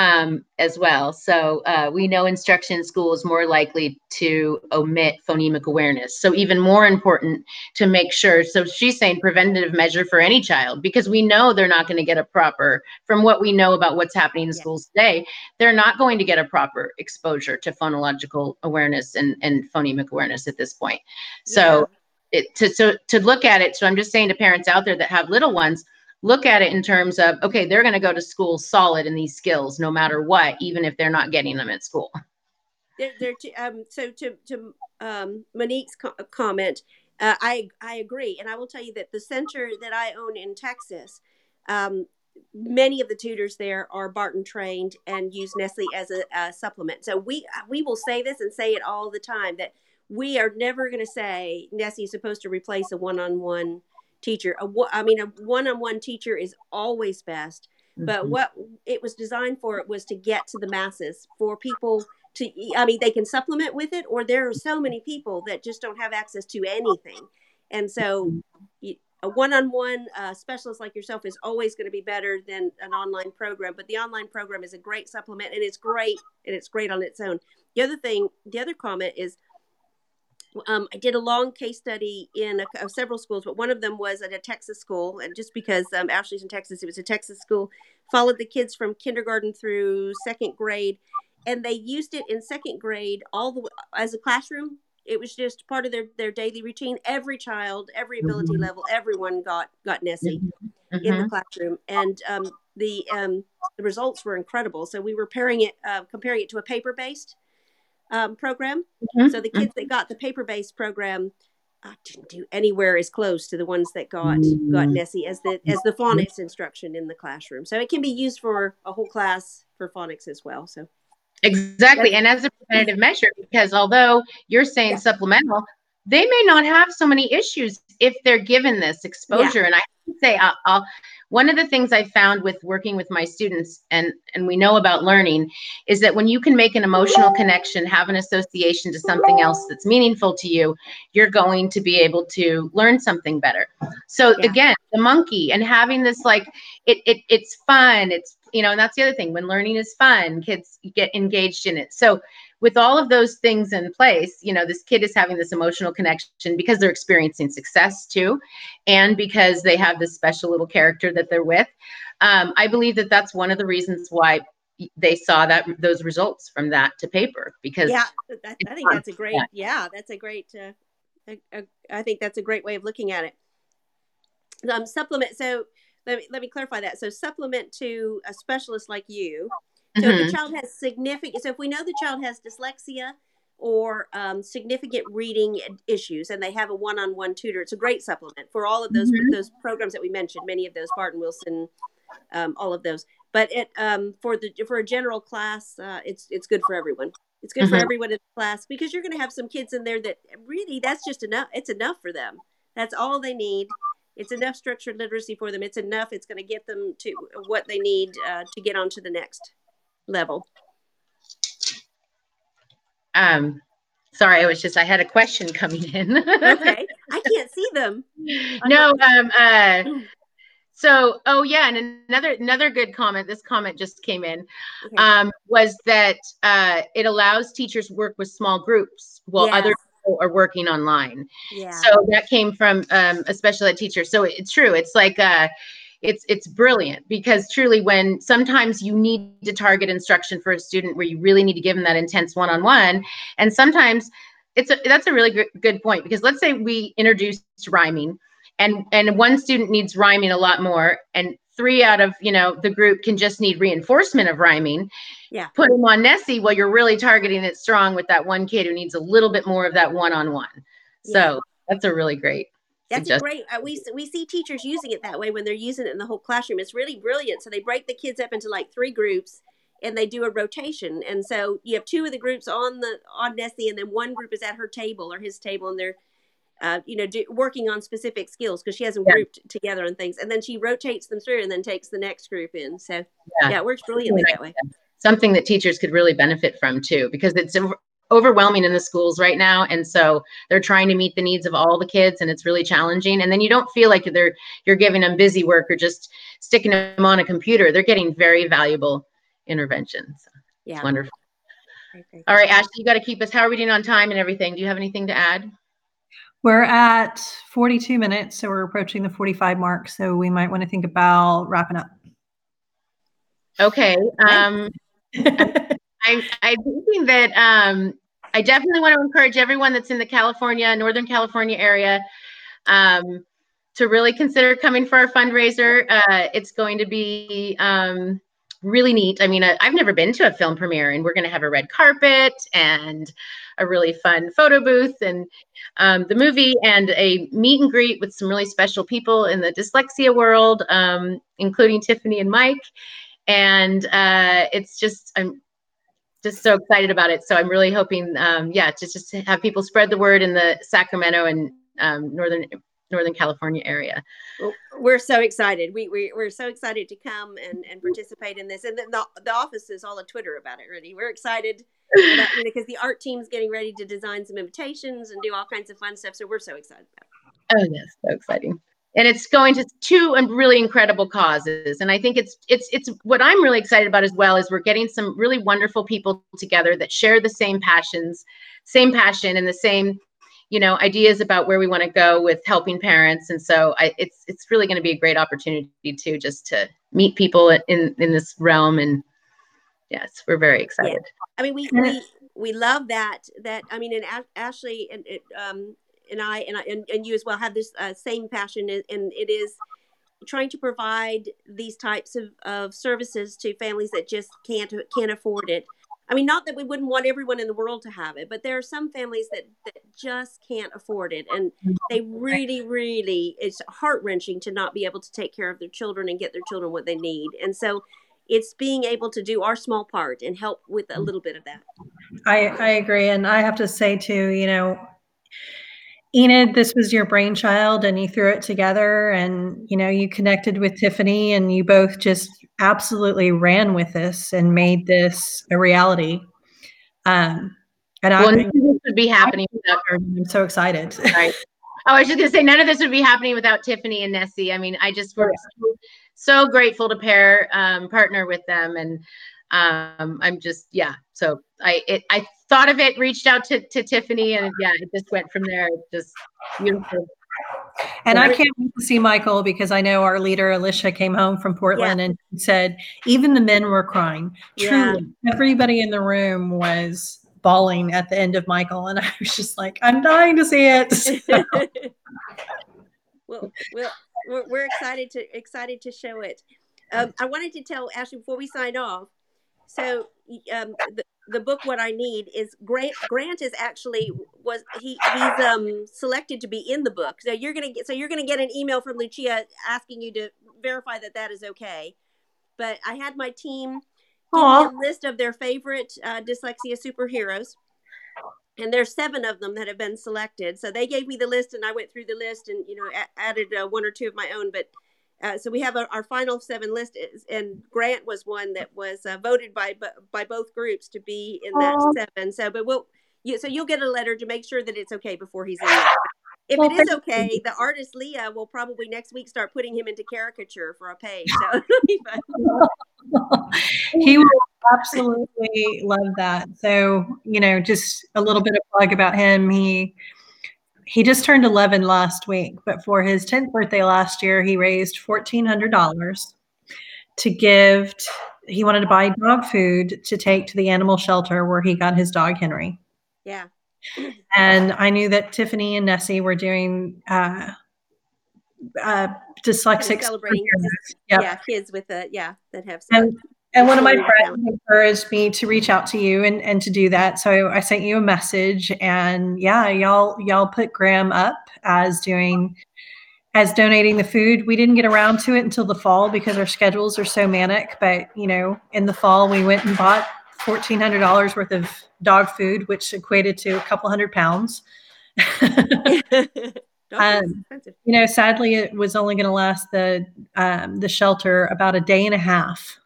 C: um, as well. So uh, we know instruction in school is more likely to omit phonemic awareness. So even more important to make sure. So she's saying preventative measure for any child because we know they're not going to get a proper, from what we know about what's happening in schools today, they're not going to get a proper exposure to phonological awareness and, and phonemic awareness at this point. So yeah. it, to, so to look at it, so I'm just saying to parents out there that have little ones, look at it in terms of okay they're going to go to school solid in these skills no matter what even if they're not getting them at school.
B: They're, they're um, so to, to um, monique's co- comment uh, I, I agree and i will tell you that the center that i own in texas um, many of the tutors there are barton trained and use nessy as a, a supplement. So we we will say this and say it all the time that we are never going to say nessy is supposed to replace a one-on-one teacher. A, I mean, a one-on-one teacher is always best, but mm-hmm. what it was designed for it was to get to the masses for people to. I mean, they can supplement with it, or there are so many people that just don't have access to anything, and so. Mm-hmm. a one-on-one uh, specialist like yourself is always going to be better than an online program but the online program is a great supplement and it's great and it's great on its own the other thing the other comment is um, I did a long case study in a, several schools, but one of them was at a Texas school. And just because um, Ashley's in Texas, it was a Texas school. Followed the kids from kindergarten through second grade, and they used it in second grade all the as a classroom. It was just part of their their daily routine. Every child, every ability mm-hmm. level, everyone got got Nessy mm-hmm. in the mm-hmm. classroom, and um, the um, the results were incredible. So we were pairing it, uh, comparing it to a paper based um, program. Mm-hmm. So the kids that got the paper based program uh, didn't do anywhere as close to the ones that got got Nessy as the as the phonics instruction in the classroom. So it can be used for a whole class for phonics as well. So
C: exactly, and as a preventative measure, because although you're saying yeah. supplemental, they may not have so many issues if they're given this exposure. Yeah. And I say, I'll, I'll, one of the things I found with working with my students, and and we know about learning, is that when you can make an emotional connection, have an association to something else that's meaningful to you, you're going to be able to learn something better. So yeah. again, the monkey and having this like it, it it's fun. It's you know, and that's the other thing. When learning is fun, kids get engaged in it. So with all of those things in place, you know, this kid is having this emotional connection because they're experiencing success too, and because they have this special little character that they're with. Um, I believe that that's one of the reasons why they saw that those results from that to paper because
B: yeah that, i think that's a great yeah, that's a great uh, a, a, I think that's a great way of looking at it. Um supplement so let me let me clarify that. So supplement to a specialist like you so mm-hmm. if the child has significant, so if we know the child has dyslexia, or um, significant reading issues, and they have a one-on-one tutor. It's a great supplement for all of those
C: Mhm.
B: those programs that we mentioned. Many of those, Barton Wilson, um, all of those. But it um, for the for a general class, uh, it's it's good for everyone. It's good for
C: Mhm.
B: everyone in the class because you're going to have some kids in there that really that's just enough. It's enough for them. That's all they need. It's enough structured literacy for them. It's enough. It's going to get them to what they need uh, to get on to the next level.
C: Um, sorry, I was just I had a question coming in.
B: Okay, I can't see them.
C: no, um, uh, so oh yeah, and another another good comment. This comment just came in.
B: Okay.
C: Um, was that uh, it allows teachers work with small groups while
B: Yes.
C: other people are working online.
B: Yeah.
C: So that came from um, a special ed teacher. So it's true. It's like uh, it's it's brilliant because truly, when sometimes you need to target instruction for a student where you really need to give them that intense one-on-one, and sometimes it's a, that's a really good, point because let's say we introduced rhyming, and and one student needs rhyming a lot more, and three out of you know the group can just need reinforcement of rhyming.
B: Yeah.
C: Put them on Nessy. Well, you're really targeting it strong with that one kid who needs a little bit more of that one-on-one.
B: Yeah.
C: So that's a really great.
B: That's
C: suggest-
B: great. Uh, we we see teachers using it that way when they're using it in the whole classroom. It's really brilliant. So they break the kids up into like three groups, and they do a rotation. And so you have two of the groups on the on Nessy, and then one group is at her table or his table, and they're, uh, you know, do, working on specific skills because she has them
C: Yeah.
B: grouped together and things. And then she rotates them through, and then takes the next group in. So
C: Yeah.
B: yeah, it works brilliantly that way.
C: something that teachers could really benefit from too because it's overwhelming in the schools right now and so they're trying to meet the needs of all the kids and it's really challenging and then you don't feel like they're you're giving them busy work or just sticking them on a computer they're getting very valuable interventions
B: Yeah.
C: it's wonderful
B: Great, great.
C: all right ashley you got to keep us how are we doing on time and everything do you have anything to add
A: We're at 42 minutes, so we're approaching the 45 mark. So we might want to think about wrapping up.
C: okay um I'm, I'm thinking that um, I definitely want to encourage everyone that's in the California, Northern California area um, to really consider coming for our fundraiser. Uh, it's going to be um, really neat. I mean, I've never been to a film premiere, and we're going to have a red carpet and a really fun photo booth and um, the movie and a meet and greet with some really special people in the dyslexia world, um, including Tiffany and Mike. And uh, it's just, I'm just so excited about it. So I'm really hoping, um, yeah, to just have people spread the word in the Sacramento and um, northern Northern California area.
B: We're so excited. We, we we're so excited to come and, and participate in this. And then the, the office is all a Twitter about it already. We're excited about, you know, because the art team's getting ready to design some invitations and do all kinds of fun stuff. So we're so excited about it.
C: Oh yes, so exciting. And it's going to two and really incredible causes. And I think it's it's it's what I'm really excited about as well is we're getting some really wonderful people together that share the same passions, same passion and the same you know ideas about where we want to go with helping parents. And so I, it's it's really going to be a great opportunity too just to meet people in in this realm. And yes we're very excited.
B: I mean, we we, we love that that I mean, and Ash- Ashley and it, um and I and I and, and you as well have this uh, same passion, and, it is trying to provide these types of, of services to families that just can't can't afford it. I mean, not that we wouldn't want everyone in the world to have it, but there are some families that, that just can't afford it. And they really, really, it's heart wrenching to not be able to take care of their children and get their children what they need. And so it's being able to do our small part and help with a little bit of that.
A: I, I agree. And I have to say, too, you know, Enid, this was your brainchild and you threw it together and, you know, you connected with Tiffany and you both just absolutely ran with this and made this a reality. Um, and
C: well,
A: I,
C: this would be happening without
A: I'm so excited.
C: Right. Oh, I was just gonna say none of this would be happening without Tiffany and Nessy. I mean, I just we're so, so grateful to pair um, partner with them, and um, I'm just yeah. So I it, I thought of it, reached out to, to Tiffany, and yeah, it just went from there. Just beautiful.
A: And I can't wait to see Mical because I know our leader, Alicia, came home from Portland and said even the men were crying.
B: Yeah.
A: Truly, everybody in the room was bawling at the end of Mical. And I was just like, I'm dying to see it.
B: well, well, we're, we're excited to excited to show it. Um, I wanted to tell Ashley before we sign off. So um, the, the book what I need is Grant. Grant is actually was he he's um selected to be in the book. So you're gonna get so you're gonna get an email from Lucia asking you to verify that that is okay. But I had my team give me a list of their favorite uh, dyslexia superheroes and there's seven of them that have been selected. So they gave me the list, and I went through the list and you know a- added uh, one or two of my own. But uh, so we have a, our final seven list, is, and Grant was one that was uh, voted by by both groups to be in that seven. So, but we'll you, so you'll get a letter to make sure that it's okay before he's in there. If
A: Well,
B: it is okay, the artist Leah will probably next week start putting him into caricature for a page. So it'll be fun.
A: he will absolutely love that. So, you know, just a little bit of plug about him. He he just turned 11 last week, but for his 10th birthday last year, he raised $1400 to give t- he wanted to buy dog food to take to the animal shelter where he got his dog Henry.
B: yeah.
A: And I knew that Tiffany and Nessy were doing uh, uh, dyslexic
B: celebrating.
A: Yep.
B: Yeah, kids with a yeah that have.
A: And and one of my friends encouraged me to reach out to you and, and to do that. So I sent you a message and yeah, y'all y'all put Graham up as doing as donating the food. We didn't get around to it until the fall because our schedules are so manic. But you know, in the fall we went and bought fourteen hundred dollars worth of dog food, which equated to a couple hundred pounds. Um, you know, sadly, it was only going to last the um, the shelter about a day and a half.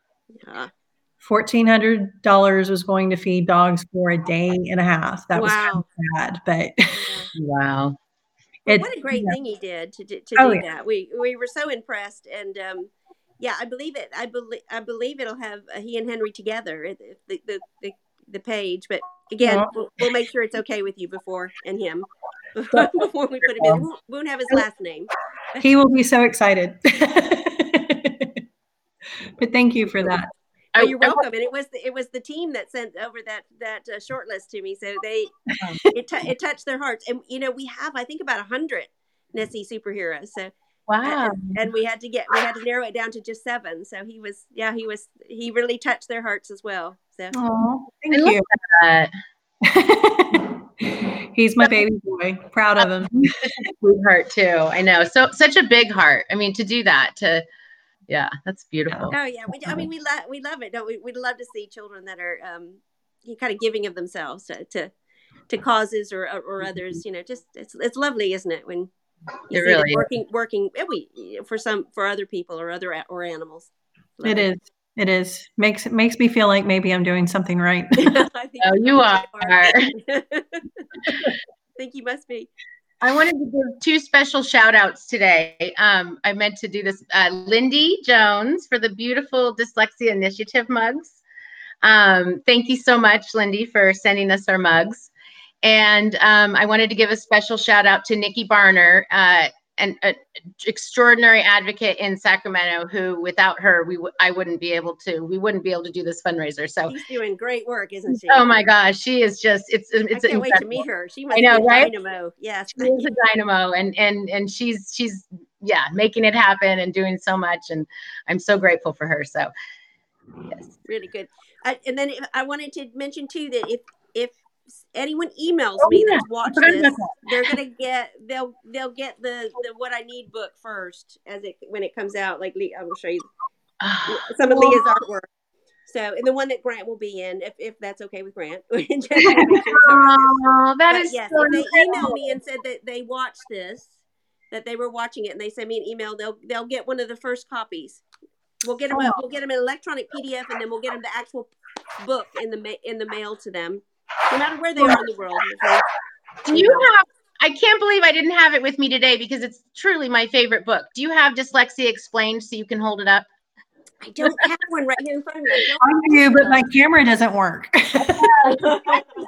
B: Yeah.
A: Fourteen hundred dollars was going to feed dogs for a day and a half. That was kind of
B: Wow.
A: sad, but
C: Wow.
B: Well,
A: it,
B: what a great
A: yeah.
B: thing he did to do, to
A: Oh,
B: do
A: yeah.
B: that. We we were so impressed, and um, yeah, I believe it. I believe I believe it'll have uh, he and Henry together the the the, the, the page. But again,
A: Yeah.
B: we'll, we'll make sure it's okay with you before and him before we put him in. We won't have his last name.
A: he will be so excited. but thank you for that.
B: Well, you're welcome. And it was the, it was the team that sent over that that uh, short list to me, so they
C: Oh.
B: it tou- it touched their hearts. And you know, we have I think about a hundred Nessy superheroes. So
C: wow.
B: and we had to get we had to narrow it down to just seven. So he was yeah he was he really touched their hearts as well. So
A: Oh, thank
C: I
A: you.
C: that.
A: He's my baby boy. Proud of him.
C: Sweetheart too. I know. So such a big heart. I mean, to do that, to yeah, that's beautiful.
B: oh yeah, we, I mean we love we love it. Don't we? We'd love to see children that are um kind of giving of themselves to to, to causes or or others. You know, just it's it's lovely, isn't it? When you
C: It
B: see them
C: really is.
B: working working eh, we for some for other people or other or animals. Love
A: It is. It is. Makes it makes me feel like maybe I'm doing something right.
C: Oh, you are.
B: I think you must be.
C: I wanted to give two special shout outs today. Um, I meant to do this. Uh, Lindy Jones for the beautiful Dyslexia Initiative mugs. Um, thank you so much, Lindy, for sending us our mugs. And um, I wanted to give a special shout out to Nikki Barner, uh, an, an extraordinary advocate in Sacramento, who without her, we w- I wouldn't be able to. We wouldn't be able to do this fundraiser. So,
B: She's doing great work, isn't she?
C: oh my gosh, she is just it's
B: I
C: it's
B: can't wait to meet her. She must
C: know,
B: be a
C: right?
B: dynamo. Yes.
C: she is a dynamo and and and she's she's yeah making it happen and doing so much and i'm so grateful for her so yes
B: really good. I, and then I wanted to mention too that if if anyone emails
C: Oh,
B: me
C: yeah.
B: that's watched this, they're gonna get they'll they'll get the the what I need book first as it when it comes out. Like Lee, I will show you some of Leah's artwork. So and the one that Grant will be in, if if that's okay with Grant. Just to make sure it's all right.
C: oh that is
B: yes,
C: so
B: they
C: incredible.
B: email me and said that they watched this, that they were watching it, and they send me an email, they'll they'll get one of the first copies. We'll get them. A, we'll get them an electronic PDF, and then we'll get them the actual book in the ma- in the mail to them, no matter where they are in the world. okay?
C: do you have i can't believe i didn't have it with me today because it's truly my favorite book do you have dyslexia explained so you can hold it up
B: I don't have one right here in front of me. I
A: I do, but my camera doesn't work.
B: don't.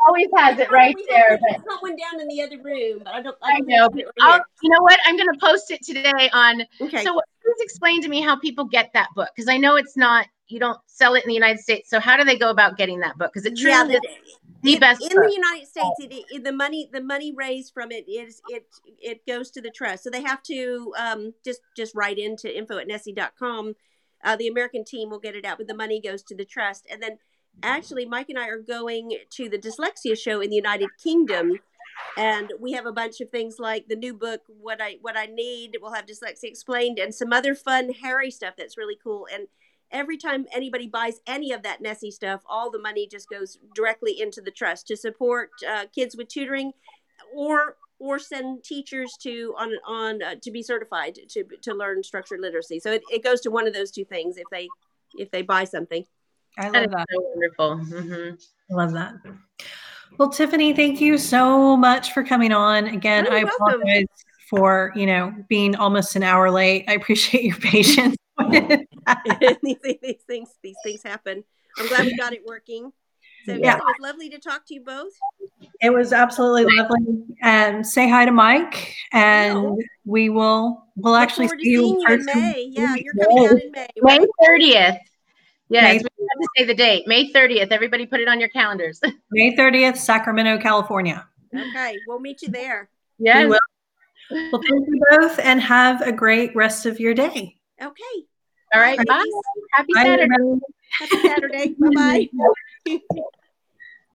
C: always has it right there
B: have
C: but
B: I've got one down in the other room, but I don't.
C: i
B: don't
C: know
B: have
C: but
B: it
C: I'll,
B: right
C: you know what i'm going to post it today on.
B: Okay.
C: so please explain to me how people get that book because i know it's not you don't sell it in the united states so how do they go about getting that book because it truly
B: yeah,
C: is
B: the,
C: best
B: in the United States. It, it, the money the money raised from it is it it goes to the trust. So they have to um, just just write into info at nessy.com. Uh, the American team will get it out, but the money goes to the trust. And then actually, Mike and I are going to the dyslexia show in the United Kingdom, and we have a bunch of things like the new book, "What I What I Need." We'll have dyslexia explained, and some other fun Harry stuff that's really cool. And every time anybody buys any of that Nessy stuff, all the money just goes directly into the trust to support uh, kids with tutoring, or or send teachers to on on uh, to be certified to to learn structured literacy. So it, it goes to one of those two things if they if they buy something.
A: I love
C: is
A: that.
C: so wonderful. hmm
A: I love that. Well, Tiffany, thank you so much for coming on. Again,
B: Oh,
A: I
B: you're welcome.
A: apologize for, you know, being almost an hour late. I appreciate your patience. with that.
B: these, these things these things happen. I'm glad we got it working. So
A: Yeah.
B: yes, it was lovely to talk to you both.
A: it was absolutely lovely. And say hi to Mike and
B: will.
A: we will we'll
B: Look
A: actually see you
B: seeing you in. May. Yeah, you're coming out in May.
C: May 30th. Yes,
A: May-
C: we have to say the date. May 30th. Everybody put it on your calendars.
A: May 30th, Sacramento, California.
B: Okay, we'll meet you there.
A: Yeah.
C: We
A: will. Well, thank you both and have a great rest of your day.
B: Okay.
C: All right.
B: Bye,
C: Bye. Happy
A: Bye,
C: Saturday.
A: everybody.
B: Happy Saturday. Bye bye.